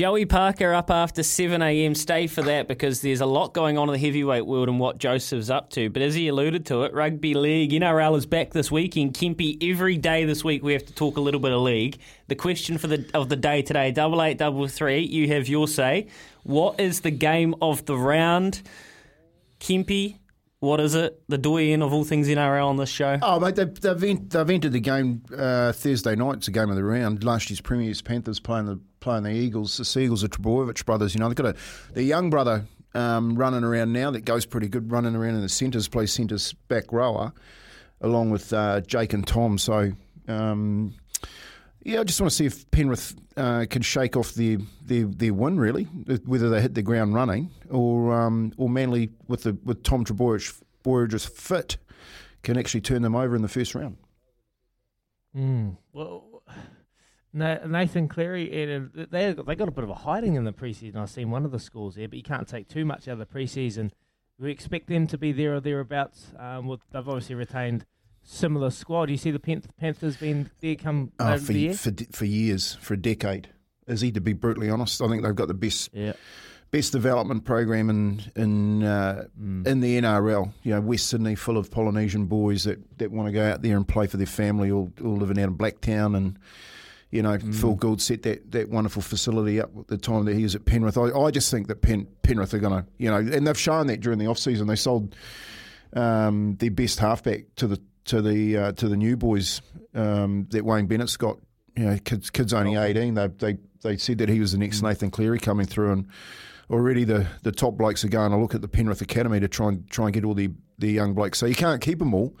Joey Parker up after 7am. Stay for that because there's a lot going on in the heavyweight world and what Joseph's up to. But as he alluded to it, rugby league, NRL is back this weekend. Kempy, every day this week we have to talk a little bit of league. The question for the of the day today, double eight, double three, you have your say. What is the game of the round? Kempy, what is it? The doyen of all things NRL on this show. Oh, mate, they've, they've, they've entered the game uh, Thursday night. It's a game of the round. Last year's Premiers Panthers playing the playing the Eagles. The Seagulls are Trbojevic brothers. You know, they've got a the young brother um, running around now that goes pretty good, running around in the centres, plays centres back rower, along with uh, Jake and Tom. So. Um, yeah, I just want to see if Penrith uh, can shake off their, their their win, really, whether they hit the ground running or um, or Manly with the with Tom Trbojevic fit can actually turn them over in the first round. Mm. Well, Nathan Cleary, and they they got a bit of a hiding in the preseason. I've seen one of the scores there, but you can't take too much out of the preseason. We expect them to be there or thereabouts. Um, with, they've obviously retained similar squad. You see the Panthers being there come oh, over for, the for for years, for a decade. Is he to be brutally honest? I think they've got the best yeah. best development program in in uh, mm. in the NRL. You know, West Sydney full of Polynesian boys that, that want to go out there and play for their family, all, all living out in Blacktown and. You know, mm. Phil Gould set that, that wonderful facility up at the time that he was at Penrith. I, I just think that Pen, Penrith are going to, you know, and they've shown that during the off season. They sold um, their best halfback to the to the uh, to the new boys um, that Wayne Bennett's got. You know, kids kids only eighteen. They they they said that he was the next Nathan Cleary coming through, and already the, the top blokes are going to look at the Penrith Academy to try and try and get all the, the young blokes. So you can't keep them all.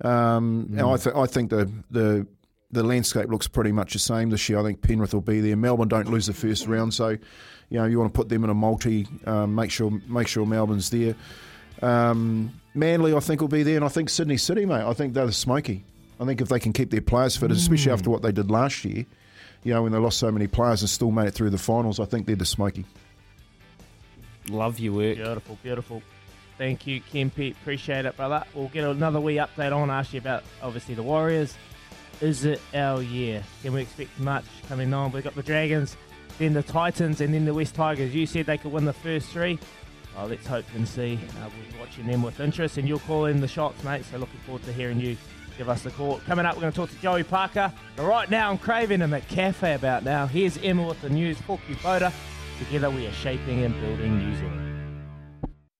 Um, mm. I, th- I think the the the landscape looks pretty much the same this year. I think Penrith will be there. Melbourne don't lose the first round, so you know you want to put them in a multi. Um, make sure make sure Melbourne's there. Um, Manly, I think, will be there, and I think Sydney City, mate. I think they're the smoky. I think if they can keep their players fit, mm. especially after what they did last year, you know, when they lost so many players and still made it through the finals, I think they're the smoky. Love your work. Beautiful, beautiful. Thank you, Kempy. Appreciate it, brother. We'll get another wee update on. Ask you about obviously the Warriors. Is it our year? Can we expect much coming on? We've got the Dragons, then the Titans, and then the West Tigers. You said they could win the first three. Oh, let's hope and see. Uh, we're watching them with interest, and you'll call in the shots, mate. So looking forward to hearing you give us the call. Coming up, we're going to talk to Joey Parker. But right now, I'm craving him at cafe about now. Here's Emma with the news for Kubota. Together, we are shaping and building New Zealand.